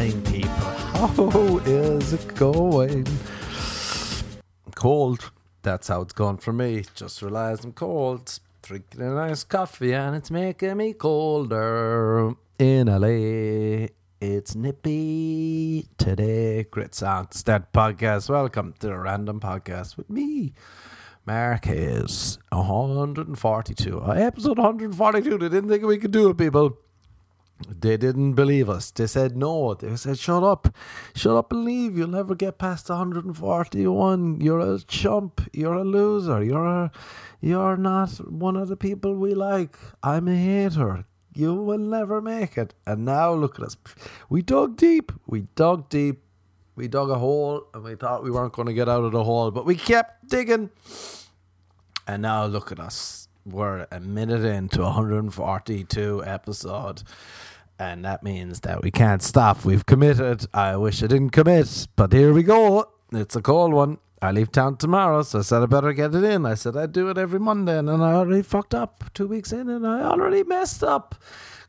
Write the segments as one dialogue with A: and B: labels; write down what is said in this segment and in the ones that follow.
A: fine people. How is it going? Cold. That's how it's gone for me. Just realized I'm cold. Drinking a nice coffee and it's making me colder. In LA, it's nippy today. Great to start podcast. Welcome to the Random Podcast with me. Mark is 142. Uh, Episode 142. They didn't think we could do it, people. They didn't believe us. They said no. They said, shut up. Shut up and leave. You'll never get past 141. You're a chump. You're a loser. You're a, you're not one of the people we like. I'm a hater. You will never make it. And now look at us. We dug deep. We dug deep. We dug a hole and we thought we weren't going to get out of the hole, but we kept digging. And now look at us. We're a minute into 142 episode. And that means that we can't stop. We've committed. I wish I didn't commit, but here we go. It's a cold one. I leave town tomorrow, so I said I better get it in. I said I'd do it every Monday, and then I already fucked up two weeks in, and I already messed up.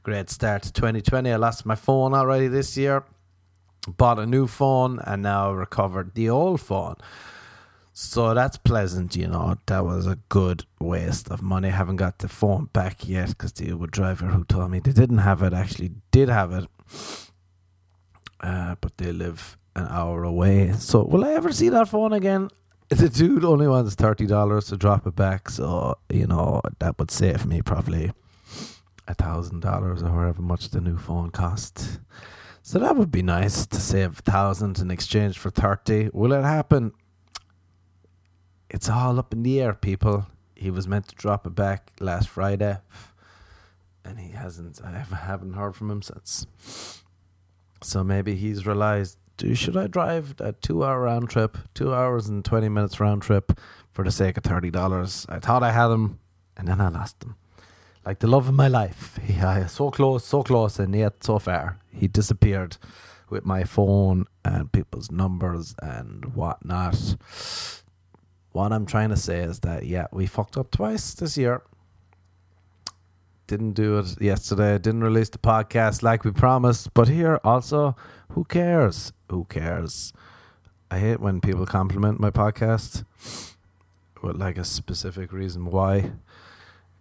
A: Great start to 2020. I lost my phone already this year, bought a new phone, and now recovered the old phone. So that's pleasant, you know. That was a good waste of money. I haven't got the phone back yet because the Uber driver who told me they didn't have it actually did have it, uh, but they live an hour away. So will I ever see that phone again? The dude only wants thirty dollars to drop it back, so you know that would save me probably a thousand dollars or however much the new phone cost. So that would be nice to save a thousand in exchange for thirty. Will it happen? It's all up in the air, people. He was meant to drop it back last Friday, and he hasn't. I haven't heard from him since. So maybe he's realized should I drive a two hour round trip, two hours and 20 minutes round trip for the sake of $30? I thought I had him and then I lost him. Like the love of my life. He, I, so close, so close, and yet so far. He disappeared with my phone and people's numbers and whatnot. What I'm trying to say is that, yeah, we fucked up twice this year. Didn't do it yesterday, didn't release the podcast like we promised, but here also, who cares? Who cares? I hate when people compliment my podcast with like a specific reason why.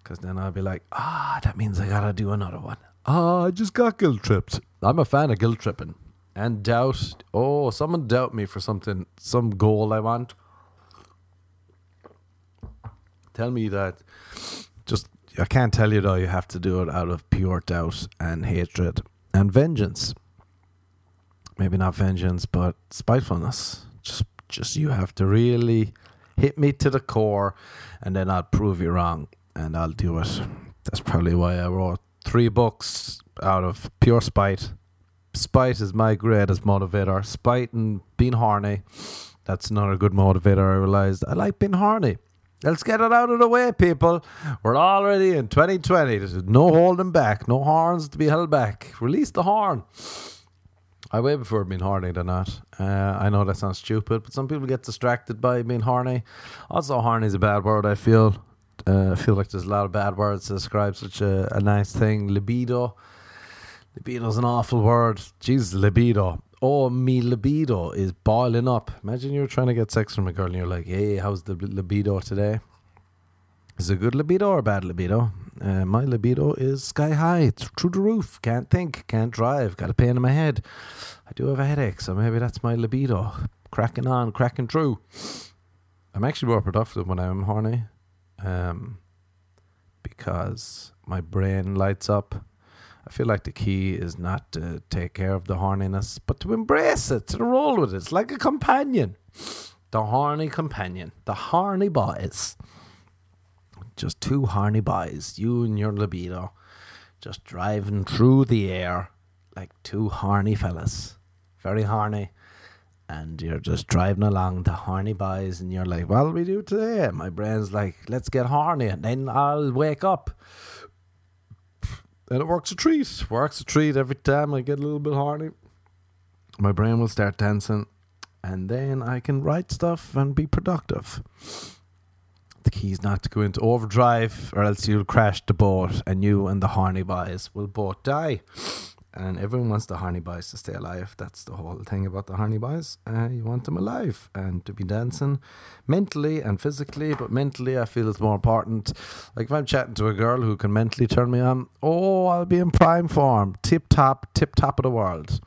A: Because then I'll be like, ah, that means I gotta do another one. Ah, I just got guilt tripped. I'm a fan of guilt tripping and doubt. Oh, someone doubt me for something, some goal I want. Tell me that. Just, I can't tell you though, you have to do it out of pure doubt and hatred and vengeance maybe not vengeance, but spitefulness. Just, just you have to really hit me to the core, and then I'll prove you wrong, and I'll do it. That's probably why I wrote three books out of pure spite. Spite is my greatest motivator. Spite and being horny. That's not a good motivator. I realized I like being horny. Let's get it out of the way, people. We're already in 2020. There's no holding back, no horns to be held back. Release the horn. I way prefer being horny than not. Uh, I know that sounds stupid, but some people get distracted by being horny. Also, horny is a bad word. I feel. Uh, I feel like there's a lot of bad words to describe such a, a nice thing. Libido. Libido is an awful word. Jesus, libido. Oh, me libido is boiling up. Imagine you're trying to get sex from a girl and you're like, hey, how's the libido today? Is it good libido or bad libido? Uh, my libido is sky high. It's through the roof. Can't think, can't drive, got a pain in my head. I do have a headache, so maybe that's my libido. Cracking on, cracking through. I'm actually more productive when I'm horny um, because my brain lights up. I feel like the key is not to take care of the horniness, but to embrace it, to roll with it. It's like a companion. The horny companion. The horny boys just two horny boys, you and your libido, just driving through the air like two horny fellas. Very horny. And you're just driving along the horny boys, and you're like, What'll we do today? My brain's like, Let's get horny. And then I'll wake up. And it works a treat. Works a treat every time I get a little bit horny. My brain will start dancing, and then I can write stuff and be productive the key is not to go into overdrive or else you'll crash the boat and you and the horny boys will both die. And everyone wants the Harney Boys to stay alive. That's the whole thing about the Harney Boys. Uh, you want them alive and to be dancing mentally and physically, but mentally, I feel it's more important. Like if I'm chatting to a girl who can mentally turn me on, oh, I'll be in prime form, tip top, tip top of the world.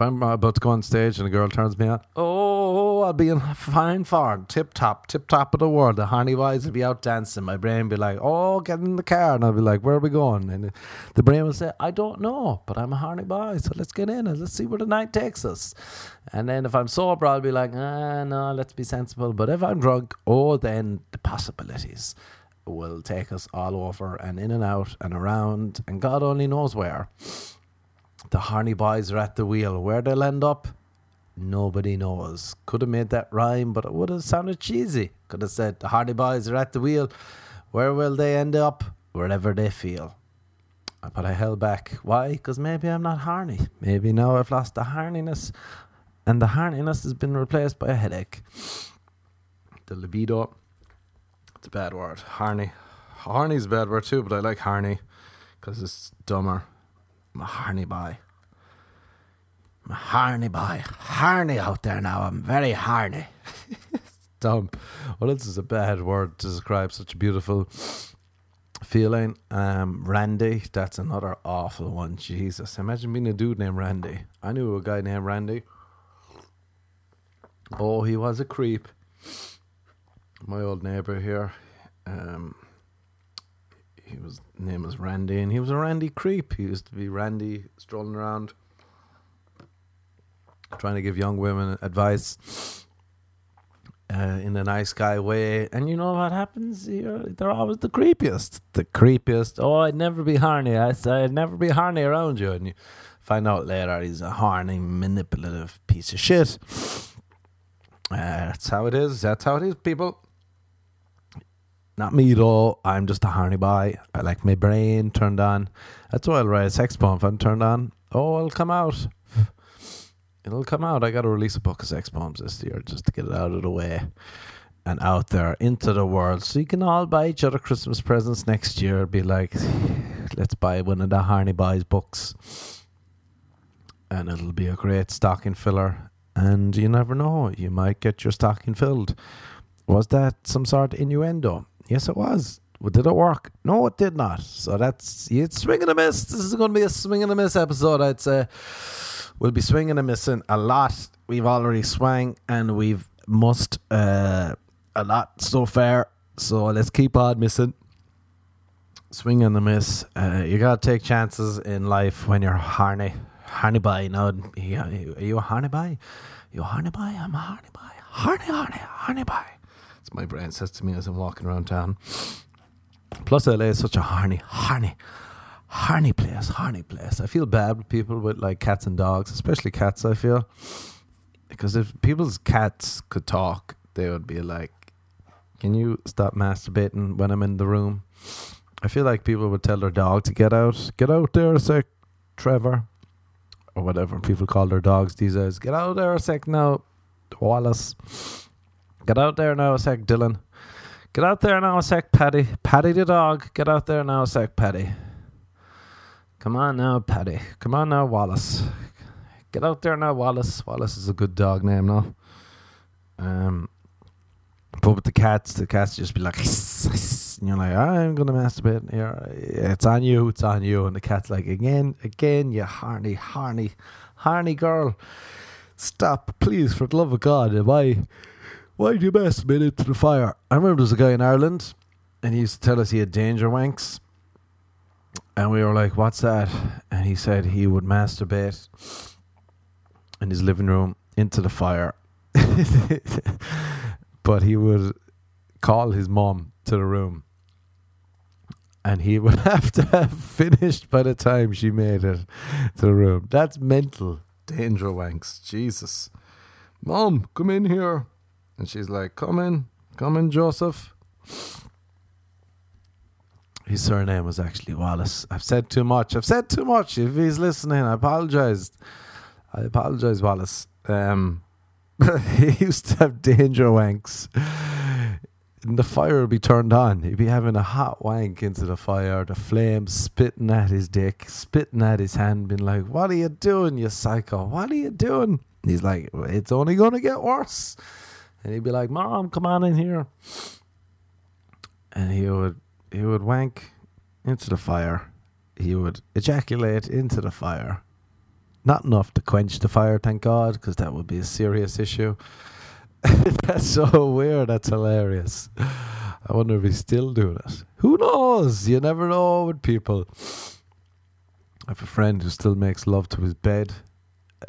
A: If I'm about to go on stage and a girl turns me on, oh, I'll be in fine form, tip top, tip top of the world. The honey boys will be out dancing. My brain will be like, oh, get in the car. And I'll be like, where are we going? And the brain will say, I don't know, but I'm a honey boy. So let's get in and let's see where the night takes us. And then if I'm sober, I'll be like, ah, no, let's be sensible. But if I'm drunk, oh, then the possibilities will take us all over and in and out and around and God only knows where. The Harney boys are at the wheel. Where they'll end up, nobody knows. Could have made that rhyme, but it would have sounded cheesy. Could have said, The Harney boys are at the wheel. Where will they end up? Wherever they feel. But I held back. Why? Because maybe I'm not Harney. Maybe now I've lost the Harniness, and the Harniness has been replaced by a headache. The libido. It's a bad word. Harney. Harney's a bad word too, but I like Harney because it's dumber. I'm a Harney boy. I'm a Harney boy. Harney out there now. I'm very Harney. Dumb. Well, this is a bad word to describe such a beautiful feeling? Um, Randy. That's another awful one. Jesus. Imagine being a dude named Randy. I knew a guy named Randy. Oh, he was a creep. My old neighbor here. Um, he was name was Randy, and he was a Randy creep. He used to be Randy strolling around, trying to give young women advice uh, in a nice guy way. And you know what happens? They're always the creepiest, the creepiest. Oh, I'd never be horny. I say I'd never be horny around you, and you find out later he's a horny, manipulative piece of shit. Uh, that's how it is. That's how it is, people. Not me though. I'm just a horny boy. I like my brain turned on. That's why I'll write a sex poem if I'm turned on. Oh, it'll come out. It'll come out. I got to release a book of sex poems this year just to get it out of the way and out there into the world. So you can all buy each other Christmas presents next year. Be like, let's buy one of the Harney Boys books. And it'll be a great stocking filler. And you never know, you might get your stocking filled. Was that some sort of innuendo? Yes, it was. Well, did it work? No, it did not. So that's it's swing and a miss. This is going to be a swing and a miss episode. I'd say we'll be swinging and missing a lot. We've already swung and we've must uh, a lot so far. So let's keep on missing. Swing and a miss. Uh, you gotta take chances in life when you're harney. Harney by now. Are you a harney by? You a harney by? I'm a harney by. Harney, harney, harney by my brain says to me as I'm walking around town. Plus, LA is such a harny, harny, harny place, harny place. I feel bad with people with like cats and dogs, especially cats. I feel because if people's cats could talk, they would be like, "Can you stop masturbating when I'm in the room?" I feel like people would tell their dog to get out, get out there a sec, Trevor, or whatever people call their dogs these days. Get out there a sec now, Wallace. Get out there now a sec, Dylan. Get out there now a sec, Paddy. Paddy the dog. Get out there now a sec, Paddy. Come on now, Paddy. Come on now, Wallace. Get out there now, Wallace. Wallace is a good dog name now. Um, but with the cats, the cats just be like, and you're like, I'm gonna masturbate. Here, it's on you, it's on you. And the cat's like, again, again, you harny, harny, harny girl. Stop, please, for the love of God. Am I why do you masturbate into the fire? I remember there was a guy in Ireland and he used to tell us he had danger wanks. And we were like, what's that? And he said he would masturbate in his living room into the fire. but he would call his mom to the room. And he would have to have finished by the time she made it to the room. That's mental danger wanks. Jesus. Mom, come in here. And she's like, Come in, come in, Joseph. His surname was actually Wallace. I've said too much. I've said too much. If he's listening, I apologize. I apologize, Wallace. Um, he used to have danger wanks. and the fire would be turned on. He'd be having a hot wank into the fire, the flames spitting at his dick, spitting at his hand, being like, What are you doing, you psycho? What are you doing? And he's like, It's only going to get worse. And he'd be like, Mom, come on in here. And he would he would wank into the fire. He would ejaculate into the fire. Not enough to quench the fire, thank God, because that would be a serious issue. that's so weird. That's hilarious. I wonder if he's still doing it. Who knows? You never know with people. I have a friend who still makes love to his bed.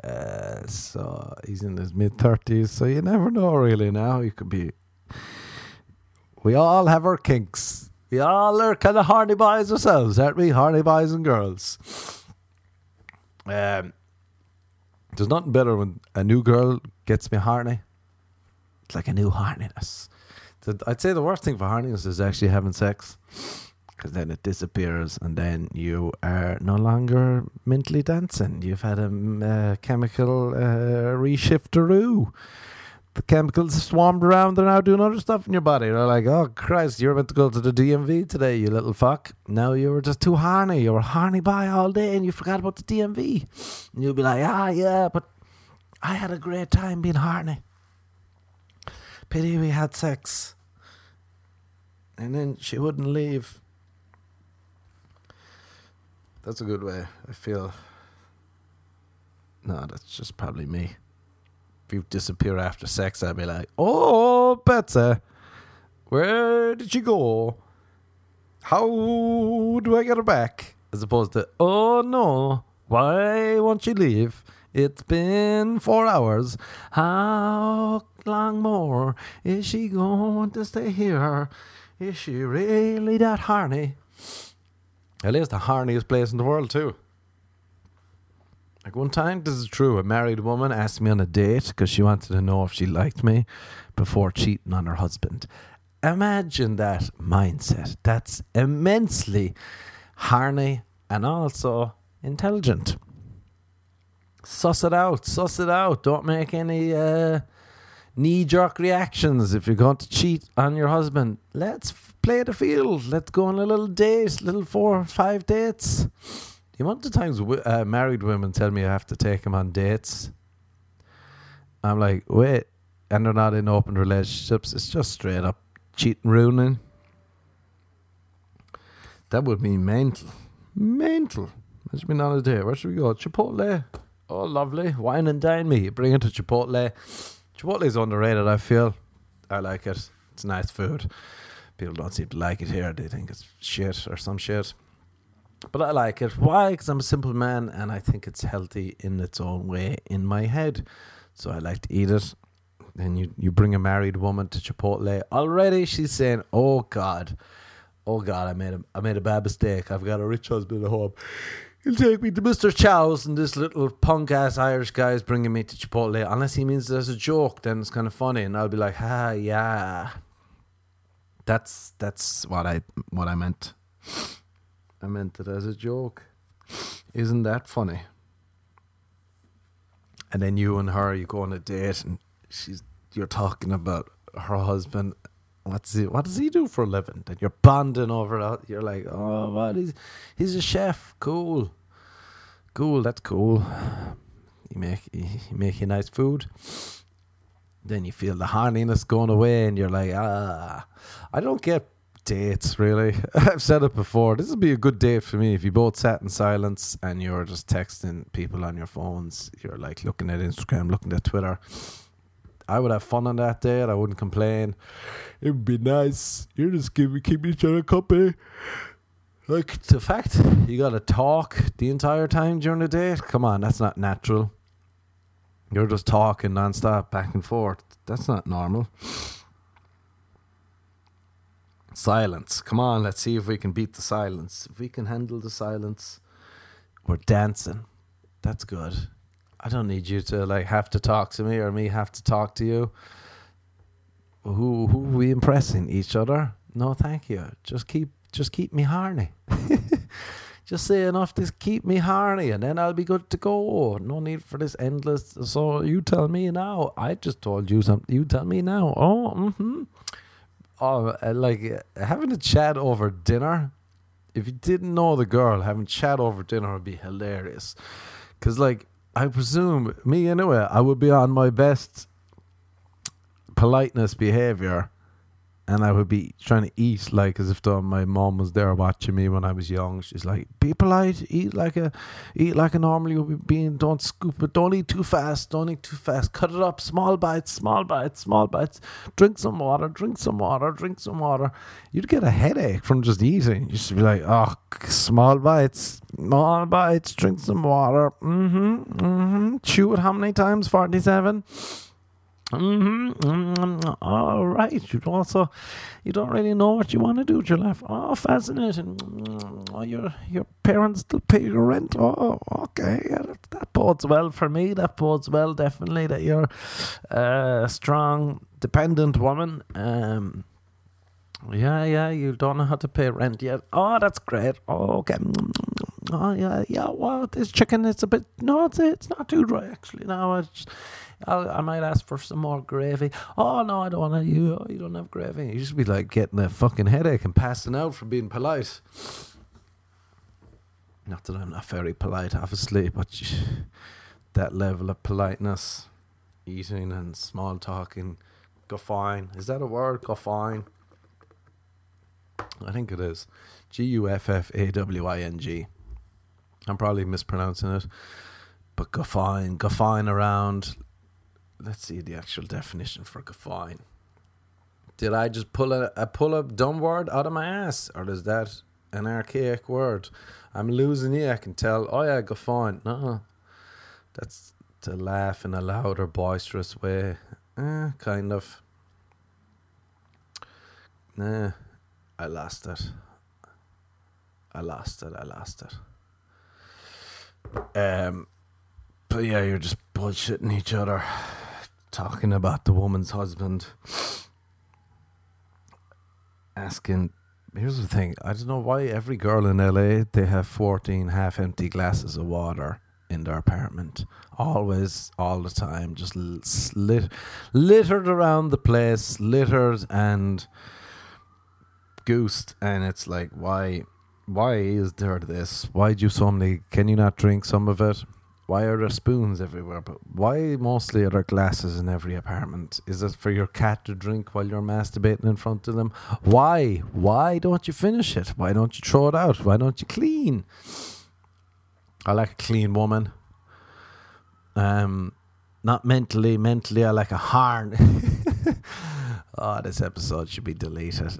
A: Uh, so he's in his mid 30s. So you never know, really, now. You could be. We all have our kinks. We all are kind of horny boys ourselves, aren't we? Horny boys and girls. Um, there's nothing better when a new girl gets me horny it's like a new horniness. I'd say the worst thing for horniness is actually having sex, because then it disappears, and then you are no longer mentally dancing. You've had a uh, chemical uh, reshifteroo. The chemicals swarmed around. They're now doing other stuff in your body. They're like, oh Christ, you were meant to go to the DMV today, you little fuck. Now you were just too horny. You were horny by all day, and you forgot about the DMV. And you'll be like, ah, yeah, but I had a great time being horny. Pity we had sex. And then she wouldn't leave. That's a good way. I feel. No, that's just probably me. If you disappear after sex, I'd be like, oh, Betsy, where did she go? How do I get her back? As opposed to, oh no, why won't she leave? It's been four hours. How long more is she going to stay here? Is she really that horny? It is the horniest place in the world, too. Like one time, this is true, a married woman asked me on a date because she wanted to know if she liked me before cheating on her husband. Imagine that mindset. That's immensely horny and also intelligent suss it out, suss it out. Don't make any uh, knee jerk reactions if you're going to cheat on your husband. Let's play the field. Let's go on a little date, little four, or five dates. The amount of times uh, married women tell me I have to take them on dates, I'm like, wait, and they're not in open relationships. It's just straight up cheating, ruining. That would be mental. Mental. Imagine being on a date. Where should we go? Chipotle. Oh, lovely. Wine and dine me. Bring it to Chipotle. Chipotle is underrated, I feel. I like it. It's nice food. People don't seem to like it here. They think it's shit or some shit. But I like it. Why? Because I'm a simple man and I think it's healthy in its own way in my head. So I like to eat it. Then you, you bring a married woman to Chipotle. Already she's saying, Oh God. Oh God, I made a I made a bad mistake. I've got a rich husband at home. He'll take me to Mr. Chow's, and this little punk ass Irish guy is bringing me to Chipotle. Unless he means there's a joke, then it's kind of funny, and I'll be like, "Ah, yeah." That's that's what I what I meant. I meant it as a joke. Isn't that funny? And then you and her, you go on a date, and she's you're talking about her husband, what's he, what does he do for a living? That you're bonding over that. You're like, oh, what? He's, he's a chef. Cool. Cool. That's cool. You make, you make you nice food. Then you feel the horniness going away and you're like, ah, I don't get dates really. I've said it before. This would be a good date for me if you both sat in silence and you're just texting people on your phones. You're like looking at Instagram, looking at Twitter I would have fun on that day I wouldn't complain. It would be nice. You're just giving keep each other company. Like the fact you gotta talk the entire time during the day. Come on, that's not natural. You're just talking nonstop back and forth. That's not normal. Silence. Come on, let's see if we can beat the silence. If we can handle the silence, we're dancing. That's good. I don't need you to like have to talk to me or me have to talk to you. Who who we impressing each other? No, thank you. Just keep just keep me horny. just say enough to keep me horny, and then I'll be good to go. No need for this endless. So you tell me now. I just told you something. You tell me now. Oh, mm-hmm. oh, uh, like uh, having a chat over dinner. If you didn't know the girl, having chat over dinner would be hilarious. Cause like I presume me anyway, I would be on my best politeness behavior and I would be trying to eat like as if my mom was there watching me when I was young. She's like, "Be polite, eat like a, eat like a normally would be being. Don't scoop it. Don't eat too fast. Don't eat too fast. Cut it up, small bites, small bites, small bites. Drink some water. Drink some water. Drink some water. You'd get a headache from just eating. You should be like, oh, small bites, small bites. Drink some water. Mm-hmm. Mm-hmm. Chew it how many times? Forty-seven. Mm-hmm. All right. You also, you don't really know what you want to do with your life. Oh, fascinating. Oh, your your parents still pay your rent. Oh, okay. That, that bodes well for me. That bodes well, definitely. That you're a strong, dependent woman. Um. Yeah, yeah. You don't know how to pay rent yet. Oh, that's great. Oh, okay. Oh, yeah, yeah. Well, this chicken is a bit. No, it's it's not too dry actually. No, it's I'll, i might ask for some more gravy. Oh no, I don't want to. You, you don't have gravy. You just be like getting a fucking headache and passing out from being polite. Not that I'm not very polite, obviously, but that level of politeness, eating and small talking, go fine. Is that a word? Go fine. I think it is. G U F F A W I N G. I'm probably mispronouncing it, but go fine, go fine around let's see the actual definition for guffawing. Did I just pull a, a pull a dumb word out of my ass, or is that an archaic word? I'm losing you. I can tell. Oh yeah, guffawing. No, that's to laugh in a louder, boisterous way. Eh, kind of. Nah, I lost it. I lost it. I lost it. Um, but yeah, you're just bullshitting each other talking about the woman's husband. Asking here's the thing i don't know why every girl in la they have 14 half empty glasses of water in their apartment. Always all the time just lit, littered around the place littered and goosed. And it's like why why is there this? Why do you so many can you not drink some of it why are there spoons everywhere? But why mostly are there glasses in every apartment? Is it for your cat to drink while you're masturbating in front of them? Why? Why don't you finish it? Why don't you throw it out? Why don't you clean? I like a clean woman. Um, not mentally. Mentally, I like a harn. oh, this episode should be deleted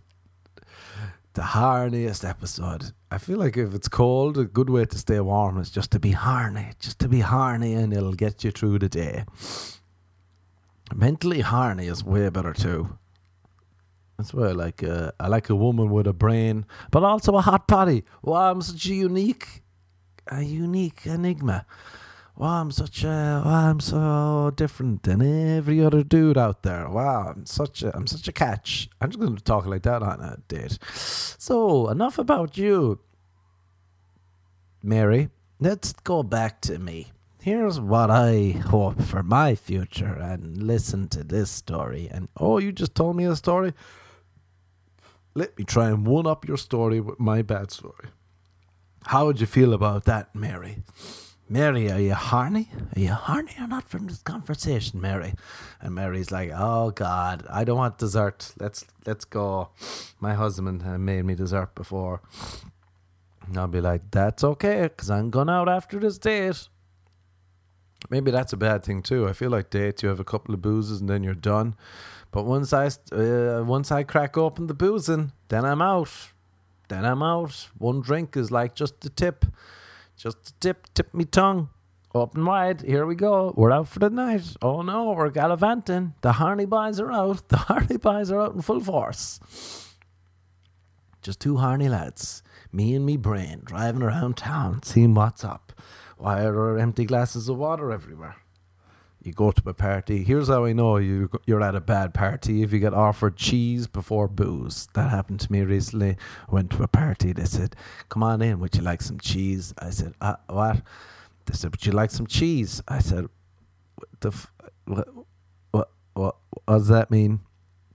A: the harniest episode. I feel like if it's cold, a good way to stay warm is just to be harny, just to be harny, and it'll get you through the day. Mentally harny is way better too. That's why I like a, I like a woman with a brain, but also a hot body. Wow, I'm such a unique, a unique enigma wow, I'm such a, wow, I'm so different than every other dude out there. Wow, I'm such a, I'm such a catch. I'm just going to talk like that on a date. So enough about you, Mary. Let's go back to me. Here's what I hope for my future, and listen to this story. And oh, you just told me a story. Let me try and one up your story with my bad story. How would you feel about that, Mary? Mary, are you horny? Are you horny or not from this conversation, Mary? And Mary's like, Oh God, I don't want dessert. Let's let's go. My husband made me dessert before. And I'll be like, That's okay, because I'm going out after this date. Maybe that's a bad thing too. I feel like dates, you have a couple of boozes and then you're done. But once I uh, once I crack open the boozing, then I'm out. Then I'm out. One drink is like just the tip. Just tip, tip me tongue. Open wide. Here we go. We're out for the night. Oh no, we're gallivanting. The Harney boys are out. The Harney boys are out in full force. Just two Harney lads. Me and me brain driving around town, seeing what's up. Why are there empty glasses of water everywhere? You go to a party. Here's how I know you you're at a bad party if you get offered cheese before booze. That happened to me recently. I went to a party. They said, "Come on in. Would you like some cheese?" I said, uh, "What?" They said, "Would you like some cheese?" I said, "The f- what, what what what does that mean?"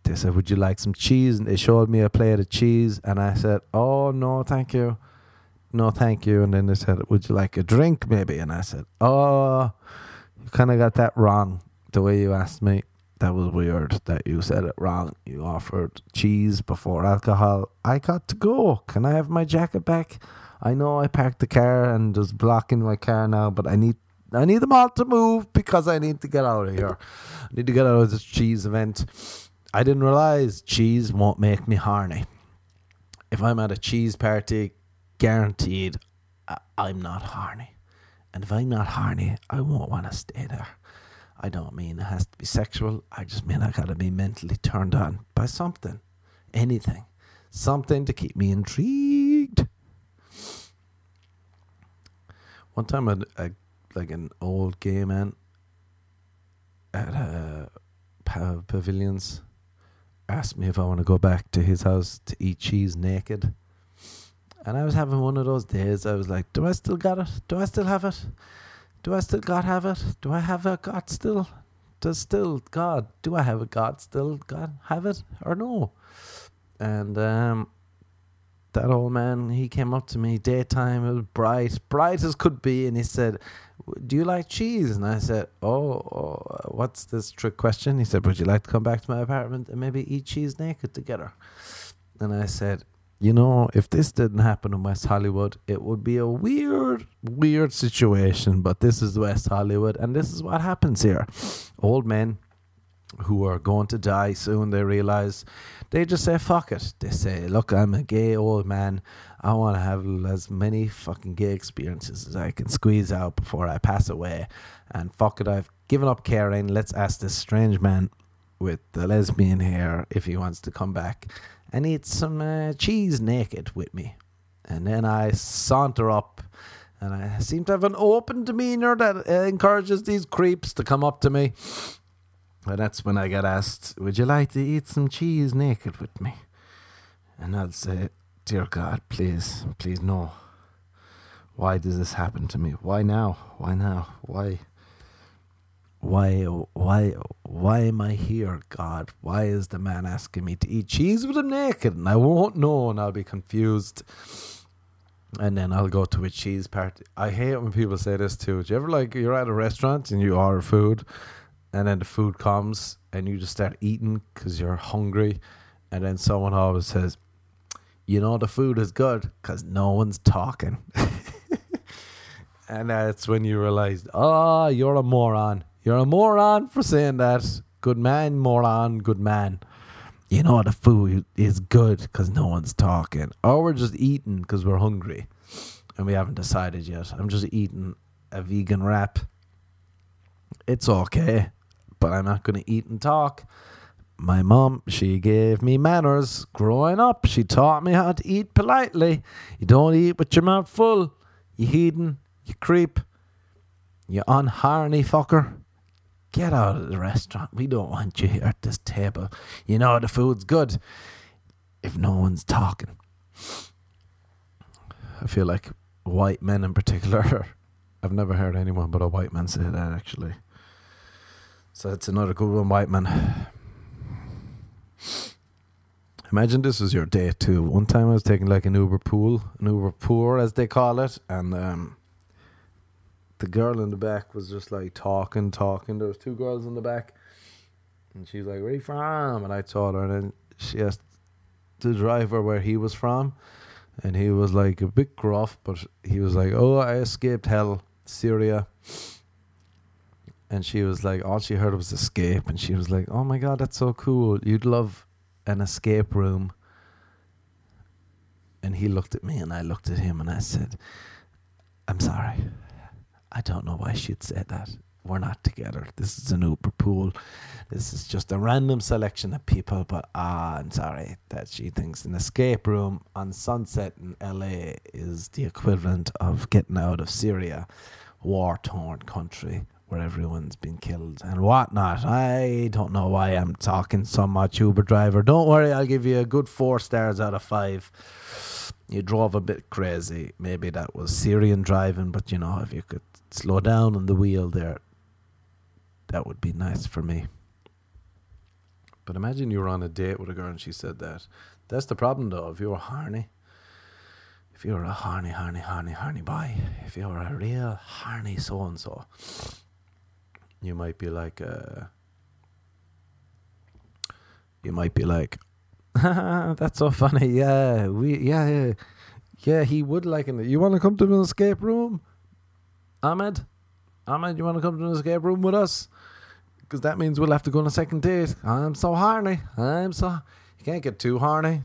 A: they said, Would you like some cheese? And they showed me a plate of cheese. And I said, Oh, no, thank you. No, thank you. And then they said, Would you like a drink maybe? And I said, Oh, you kind of got that wrong the way you asked me. That was weird that you said it wrong. You offered cheese before alcohol. I got to go. Can I have my jacket back? I know I parked the car and was blocking my car now, but I need I need them all to move because I need to get out of here. I need to get out of this cheese event. I didn't realize cheese won't make me horny. If I'm at a cheese party, guaranteed I'm not horny. And if I'm not horny, I won't want to stay there. I don't mean it has to be sexual. I just mean I gotta be mentally turned on by something, anything, something to keep me intrigued. One time, a, a like an old gay man at uh, pa- pavilions asked me if I want to go back to his house to eat cheese naked. And I was having one of those days. I was like, "Do I still got it? Do I still have it? Do I still God have it? Do I have a God still? Does still God? Do I have a God still? God have it or no?" And um, that old man, he came up to me daytime. It was bright, bright as could be, and he said, "Do you like cheese?" And I said, "Oh, oh, what's this trick question?" He said, "Would you like to come back to my apartment and maybe eat cheese naked together?" And I said, "You know, if this didn't happen in West Hollywood, it would be a weird, weird situation. But this is West Hollywood, and this is what happens here: old men." Who are going to die soon, they realize they just say fuck it. They say, "Look, I'm a gay old man. I want to have as many fucking gay experiences as I can squeeze out before I pass away." And fuck it, I've given up caring. Let's ask this strange man with the lesbian hair if he wants to come back and eat some uh, cheese naked with me. And then I saunter up, and I seem to have an open demeanor that uh, encourages these creeps to come up to me. And that's when I get asked, Would you like to eat some cheese naked with me? And I'll say, Dear God, please, please, no. Why does this happen to me? Why now? Why now? Why? Why, why, why am I here, God? Why is the man asking me to eat cheese with him naked? And I won't know and I'll be confused. And then I'll go to a cheese party. I hate when people say this too. Do you ever like, you're at a restaurant and you order food and then the food comes and you just start eating because you're hungry and then someone always says you know the food is good because no one's talking and that's when you realize oh you're a moron you're a moron for saying that good man moron good man you know the food is good because no one's talking or we're just eating because we're hungry and we haven't decided yet i'm just eating a vegan wrap it's okay but I'm not going to eat and talk. My mom, she gave me manners growing up. She taught me how to eat politely. You don't eat with your mouth full. You heathen, you creep, you unharny fucker. Get out of the restaurant. We don't want you here at this table. You know the food's good if no one's talking. I feel like white men in particular. I've never heard anyone but a white man say that actually. So it's another good one, white man. Imagine this was your day too. One time I was taking like an Uber pool, an Uber poor as they call it, and um, the girl in the back was just like talking, talking. There was two girls in the back, and she's like, "Where you from?" And I told her, and then she asked the driver where he was from, and he was like a bit gruff, but he was like, "Oh, I escaped hell, Syria." and she was like, all she heard was escape, and she was like, oh my god, that's so cool. You'd love an escape room. And he looked at me, and I looked at him, and I said, I'm sorry. I don't know why she'd say that. We're not together. This is an Uber pool. This is just a random selection of people, but ah, I'm sorry that she thinks an escape room on Sunset in LA is the equivalent of getting out of Syria, war torn country where everyone's been killed and whatnot. I don't know why I'm talking so much, Uber driver. Don't worry, I'll give you a good four stars out of five. You drove a bit crazy. Maybe that was Syrian driving, but you know, if you could slow down on the wheel there, that would be nice for me. But imagine you were on a date with a girl and she said that. That's the problem though. If you were horny, if you were a horny, horny, horny, horny boy, if you were a real horny so and so, you might be like, uh, you might be like, that's so funny. Yeah, we, yeah, yeah, yeah. He would like it. You want to come to an escape room, Ahmed? Ahmed, you want to come to an escape room with us? Because that means we'll have to go on a second date. I'm so horny. I'm so. You can't get too horny.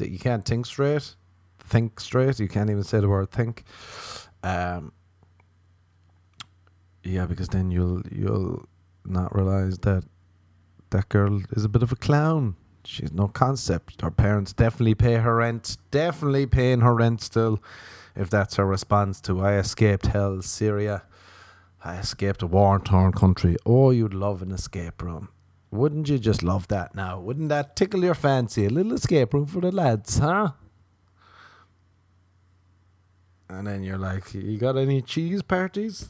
A: You can't think straight. Think straight. You can't even say the word think. Um. Yeah, because then you'll you'll not realize that that girl is a bit of a clown. She's no concept. Her parents definitely pay her rent. Definitely paying her rent still. If that's her response to I escaped hell, Syria. I escaped a war torn country. Oh, you'd love an escape room. Wouldn't you just love that now? Wouldn't that tickle your fancy? A little escape room for the lads, huh? And then you're like, you got any cheese parties?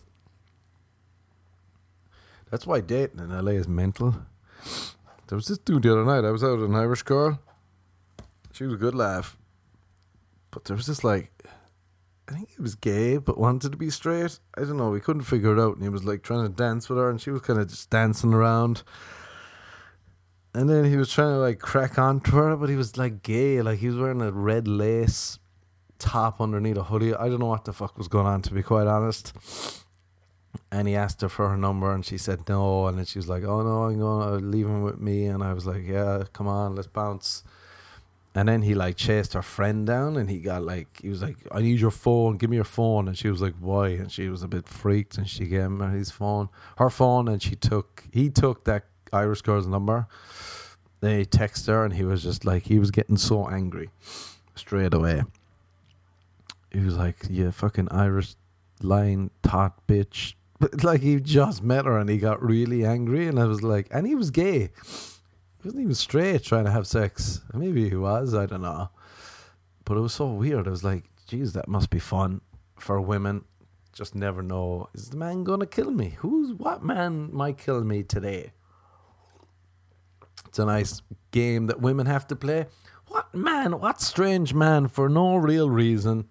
A: That's why dating in LA is mental. There was this dude the other night. I was out with an Irish girl. She was a good laugh. But there was this like I think he was gay but wanted to be straight. I don't know. We couldn't figure it out, and he was like trying to dance with her, and she was kind of just dancing around. And then he was trying to like crack onto her, but he was like gay. Like he was wearing a red lace top underneath a hoodie. I don't know what the fuck was going on, to be quite honest. And he asked her for her number, and she said no. And then she was like, "Oh no, I'm gonna uh, leave him with me." And I was like, "Yeah, come on, let's bounce." And then he like chased her friend down, and he got like he was like, "I need your phone. Give me your phone." And she was like, "Why?" And she was a bit freaked, and she gave him his phone, her phone, and she took he took that Irish girl's number. They he texted her, and he was just like he was getting so angry straight away. He was like, "Yeah, fucking Irish lying tot bitch." But like he just met her, and he got really angry, and I was like, and he was gay wasn't even straight trying to have sex. Maybe he was, I don't know. But it was so weird. I was like, geez, that must be fun for women. Just never know. Is the man gonna kill me? Who's what man might kill me today? It's a nice game that women have to play. What man, what strange man for no real reason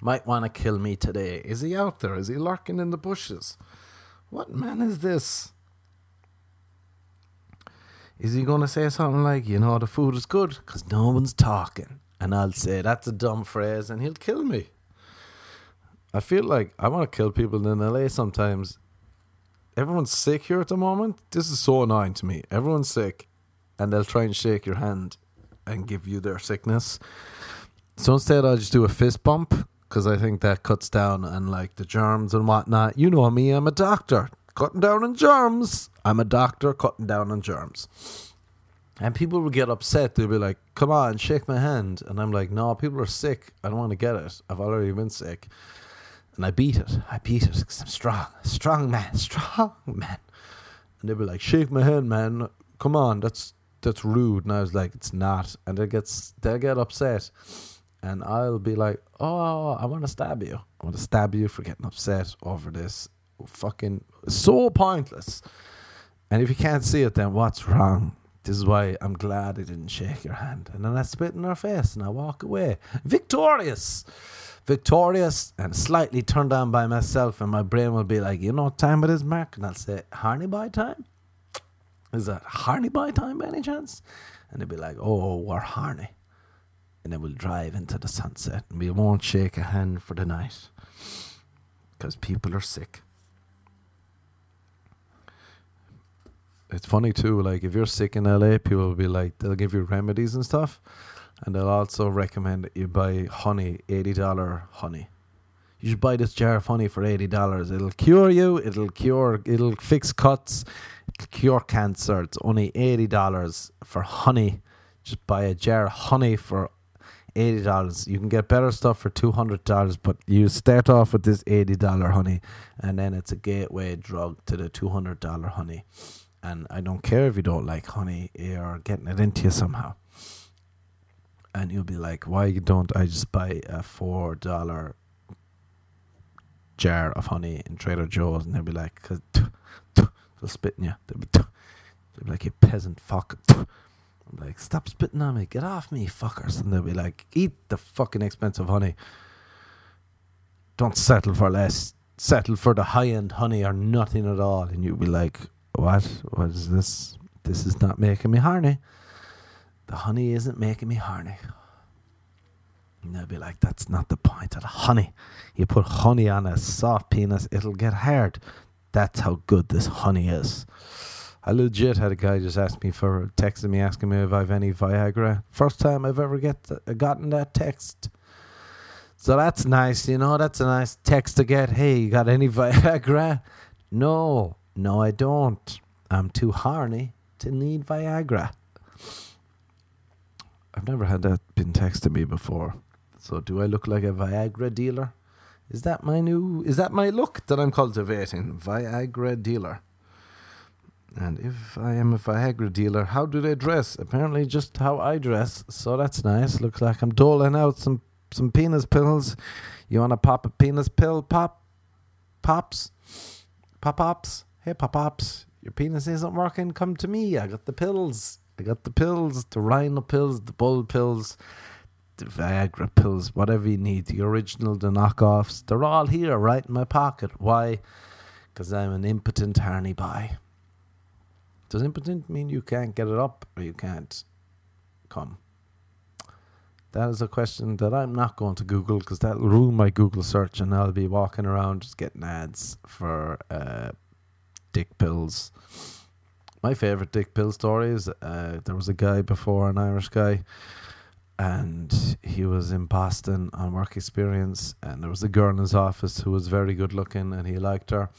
A: might want to kill me today? Is he out there? Is he lurking in the bushes? What man is this? Is he going to say something like, you know, the food is good because no one's talking? And I'll say, that's a dumb phrase, and he'll kill me. I feel like I want to kill people in LA sometimes. Everyone's sick here at the moment. This is so annoying to me. Everyone's sick, and they'll try and shake your hand and give you their sickness. So instead, I'll just do a fist bump because I think that cuts down on like the germs and whatnot. You know me, I'm a doctor cutting down on germs. I'm a doctor cutting down on germs. And people will get upset. They'll be like, come on, shake my hand. And I'm like, no, people are sick. I don't want to get it. I've already been sick. And I beat it. I beat it because I'm strong. Strong man. Strong man. And they'll be like, shake my hand, man. Come on, that's that's rude. And I was like, it's not. And they get, they'll get upset. And I'll be like, oh, I want to stab you. I want to stab you for getting upset over this fucking so pointless. And if you can't see it, then what's wrong? This is why I'm glad I didn't shake your hand. And then I spit in her face and I walk away. Victorious! Victorious and slightly turned on by myself. And my brain will be like, you know what time it is, Mark? And I'll say, Harney by time? Is that Harney by time by any chance? And they'll be like, oh, we're Harney. And then we'll drive into the sunset and we won't shake a hand for the night because people are sick. It's funny too. Like if you're sick in LA, people will be like they'll give you remedies and stuff, and they'll also recommend that you buy honey, eighty dollar honey. You should buy this jar of honey for eighty dollars. It'll cure you. It'll cure. It'll fix cuts. It'll cure cancer. It's only eighty dollars for honey. Just buy a jar of honey for eighty dollars. You can get better stuff for two hundred dollars, but you start off with this eighty dollar honey, and then it's a gateway drug to the two hundred dollar honey and I don't care if you don't like honey, you're getting it into you somehow. And you'll be like, why don't I just buy a four dollar jar of honey in Trader Joe's? And they'll be like, cause they'll spit in you. They'll be They'll be like, you peasant fuck. I'm like, stop spitting on me. Get off me, fuckers. And they'll be like, eat the fucking expensive honey. Don't settle for less. Settle for the high end honey or nothing at all. And you'll be like, what? Is this? This is not making me horny. The honey isn't making me horny. And they'll be like, that's not the point of the honey. You put honey on a soft penis, it'll get hard. That's how good this honey is. I legit had a guy just ask me for texting me asking me if I've any Viagra. First time I've ever get gotten that text. So that's nice, you know. That's a nice text to get. Hey, you got any Viagra? No, no, I don't. I'm too horny to need Viagra. I've never had that been texted me before. So do I look like a Viagra dealer? Is that my new is that my look that I'm cultivating? Viagra dealer. And if I am a Viagra dealer, how do they dress? Apparently just how I dress. So that's nice. Looks like I'm doling out some some penis pills. You wanna pop a penis pill? Pop pops? Pop pops? Hey pop pops. Your penis isn't working, come to me. I got the pills. I got the pills, the rhino pills, the bull pills, the Viagra pills, whatever you need, the original, the knockoffs. They're all here right in my pocket. Why? Because I'm an impotent horny boy. Does impotent mean you can't get it up or you can't come? That is a question that I'm not going to Google because that'll ruin my Google search and I'll be walking around just getting ads for uh, dick pills. My favorite dick pill story is uh, there was a guy before, an Irish guy, and he was in Boston on work experience, and there was a girl in his office who was very good looking, and he liked her,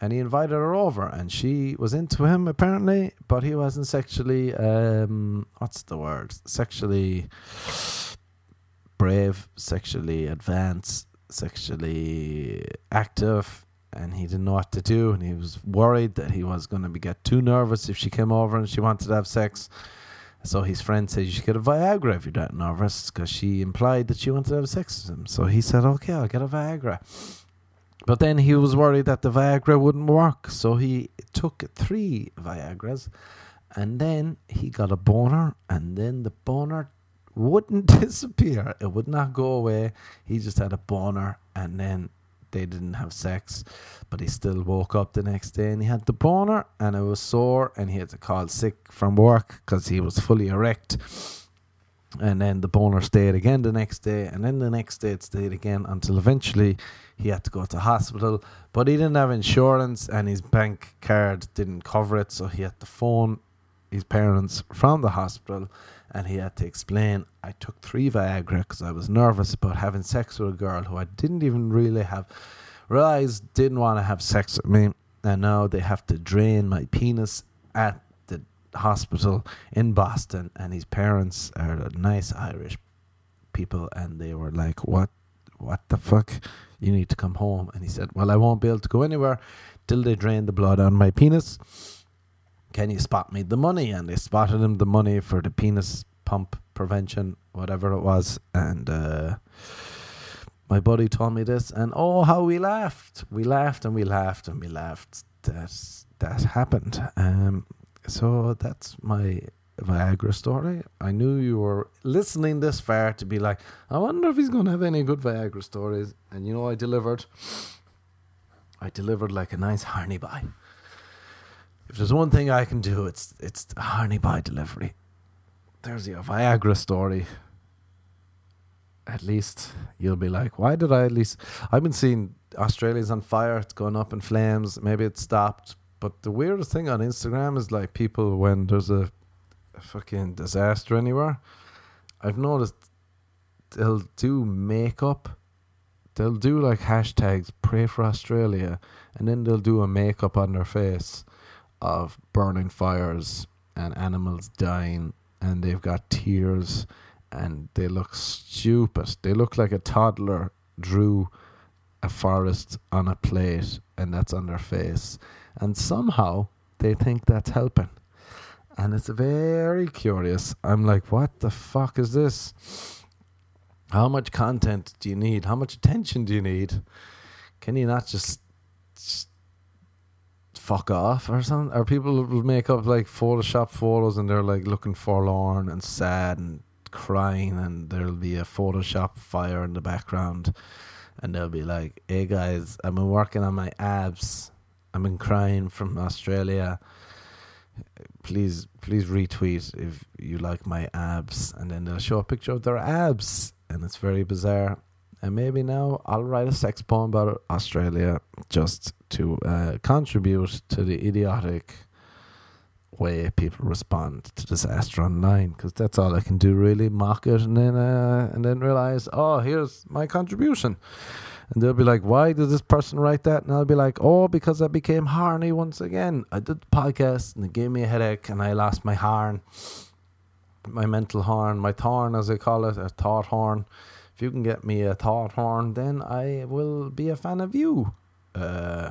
A: and he invited her over, and she was into him apparently, but he wasn't sexually, um, what's the word, sexually brave, sexually advanced, sexually active and he didn't know what to do and he was worried that he was going to get too nervous if she came over and she wanted to have sex. So his friend said you should get a viagra if you're that nervous because she implied that she wanted to have sex with him. So he said okay i'll get a viagra. But then he was worried that the viagra wouldn't work so he took three viagras and then he got a boner and then the boner wouldn't disappear. It would not go away. He just had a boner and then they didn't have sex, but he still woke up the next day and he had the boner and it was sore and he had to call sick from work because he was fully erect. And then the boner stayed again the next day, and then the next day it stayed again until eventually he had to go to hospital. But he didn't have insurance, and his bank card didn't cover it, so he had to phone his parents from the hospital and he had to explain I took three Viagra because I was nervous about having sex with a girl who I didn't even really have realized didn't want to have sex with me, and now they have to drain my penis at the hospital in Boston, and his parents are nice Irish people, and they were like, "What, what the fuck? You need to come home." And he said, "Well, I won't be able to go anywhere till they drain the blood on my penis." Can you spot me the money? And they spotted him the money for the penis pump prevention, whatever it was. And uh, my buddy told me this, and oh, how we laughed. We laughed and we laughed and we laughed. That, that happened. Um, so that's my Viagra story. I knew you were listening this far to be like, I wonder if he's going to have any good Viagra stories. And you know, I delivered. I delivered like a nice horny boy. If there's one thing I can do, it's it's honey by delivery. There's your Viagra story. At least you'll be like, why did I at least? I've been seeing Australia's on fire. It's going up in flames. Maybe it stopped. But the weirdest thing on Instagram is like people when there's a, a fucking disaster anywhere. I've noticed they'll do makeup. They'll do like hashtags pray for Australia and then they'll do a makeup on their face of burning fires and animals dying, and they've got tears, and they look stupid. They look like a toddler drew a forest on a plate, and that's on their face, and somehow they think that's helping. And it's very curious. I'm like, what the fuck is this? How much content do you need? How much attention do you need? Can you not just, just fuck off or something. Or people will make up like Photoshop photos and they're like looking forlorn and sad and crying, and there'll be a Photoshop fire in the background, and they'll be like, "Hey guys, I've been working on my abs. I've been crying from Australia. Please, please retweet if you like my abs." And then they'll show a picture of their abs, and it's very bizarre. And maybe now I'll write a sex poem about Australia just to uh, contribute to the idiotic way people respond to disaster online because that's all I can do really mock it and then uh, and then realize oh here's my contribution. And they'll be like why did this person write that? And I'll be like oh because I became horny once again. I did the podcast and it gave me a headache and I lost my horn my mental horn my thorn as they call it a thought horn if you can get me a thought horn then I will be a fan of you uh,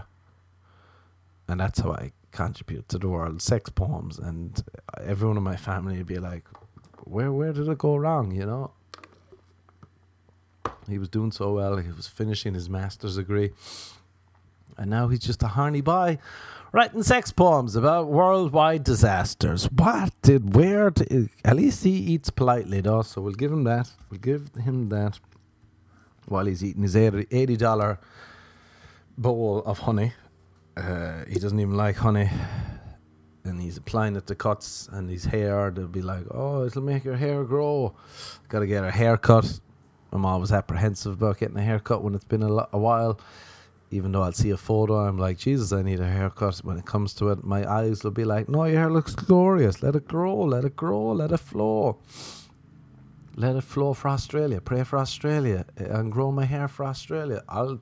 A: and that's how I contribute to the world. Sex poems, and everyone in my family would be like, "Where, where did it go wrong?" You know. He was doing so well. He was finishing his master's degree, and now he's just a horny boy, writing sex poems about worldwide disasters. What did where? Did, at least he eats politely, though. So we'll give him that. We'll give him that. While he's eating his eighty dollar bowl of honey uh, he doesn't even like honey, and he's applying it to cuts and his hair. They'll be like, "Oh, it'll make your hair grow." Got to get a haircut. I'm always apprehensive about getting a haircut when it's been a, lo- a while. Even though I'll see a photo, I'm like, Jesus, I need a haircut. When it comes to it, my eyes will be like, No, your hair looks glorious. Let it grow, let it grow, let it flow. Let it flow for Australia. Pray for Australia and grow my hair for Australia. I'll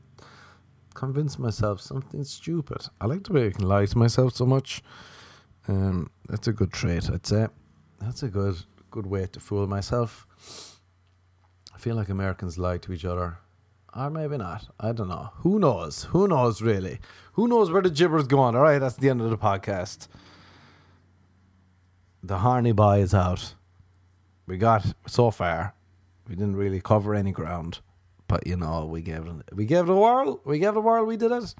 A: convince myself something stupid. I like the way I can lie to myself so much. Um, that's a good trait, I'd say. That's a good good way to fool myself. I feel like Americans lie to each other. Or maybe not. I don't know. Who knows? Who knows really? Who knows where the gibber's going? Alright, that's the end of the podcast. The Harney Boy is out. We got so far. We didn't really cover any ground. But you know, we gave it we gave it a whirl. We gave it a whirl, we did it.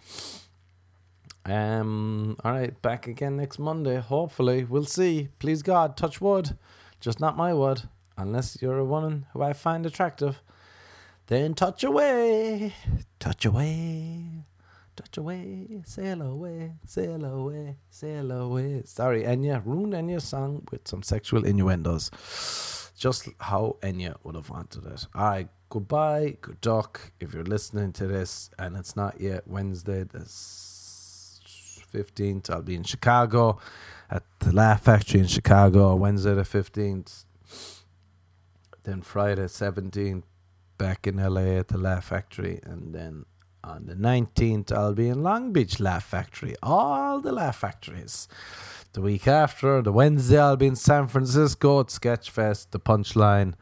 A: Um alright, back again next Monday, hopefully. We'll see. Please God, touch wood. Just not my wood. Unless you're a woman who I find attractive. Then touch away. Touch away. Touch away, sail away, sail away, sail away. Sorry, Enya, ruined Enya's song with some sexual innuendos. Just how Enya would have wanted it. All right, goodbye, good luck. If you're listening to this and it's not yet Wednesday, the 15th, I'll be in Chicago at the Laugh Factory in Chicago Wednesday the 15th. Then Friday 17th, back in LA at the Laugh Factory. And then on the 19th, I'll be in Long Beach Laugh Factory. All the Laugh Factories. The week after, the Wednesday, I'll be in San Francisco at Sketchfest, the Punchline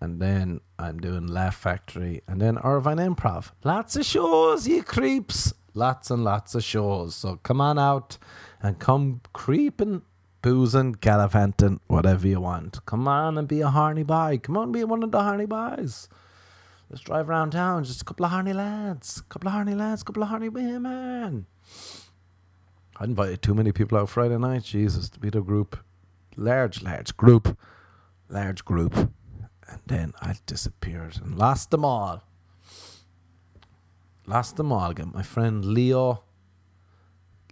A: and then I'm doing Laugh Factory, and then Irvine Improv. Lots of shows, you creeps. Lots and lots of shows. So come on out and come creeping, boozing, gallivanting, whatever you want. Come on and be a horny boy. Come on be one of the horny boys. Let's drive around town. Just a couple of horny lads. Couple of horny lads, couple of horny women. I invited too many people out Friday night. Jesus, to be the group. Large, large group. Large group and then I disappeared and lost them all. Lost them all. Got my friend Leo.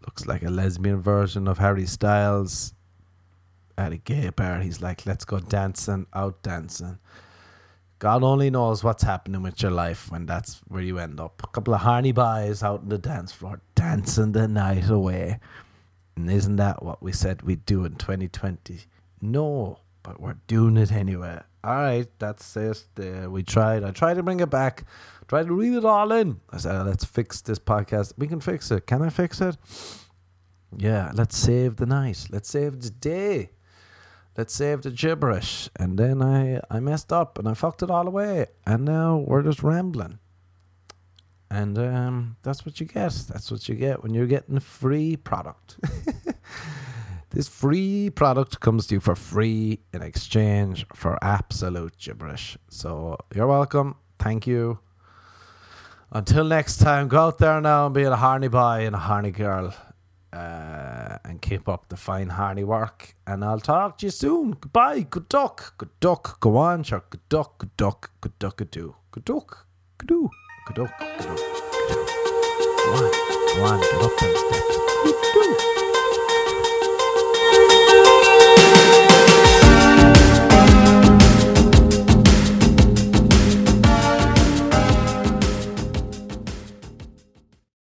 A: Looks like a lesbian version of Harry Styles. At a gay bar, he's like, let's go dancing, out dancing. God only knows what's happening with your life when that's where you end up. A couple of horny boys out on the dance floor, dancing the night away. And isn't that what we said we'd do in 2020? No, but we're doing it anyway all right, that's it. Uh, we tried. I tried to bring it back. Tried to read it all in. I said, let's fix this podcast. We can fix it. Can I fix it? Yeah, let's save the night. Let's save the day. Let's save the gibberish. And then I, I messed up and I fucked it all away. And now we're just rambling. And um, that's what you get. That's what you get when you're getting a free product. This free product comes to you for free in exchange for absolute gibberish. So you're welcome. Thank you. Until next time, go out there now and be a horny boy and a horny girl. Uh, and keep up the fine hardy work. And I'll talk to you soon. Goodbye. Good duck. Good duck. Go on, sure. Good duck. Good duck. Good duck. Good do. Good duck. Good do. Good duck. Good duck. Go on. Go on. Get up them steps.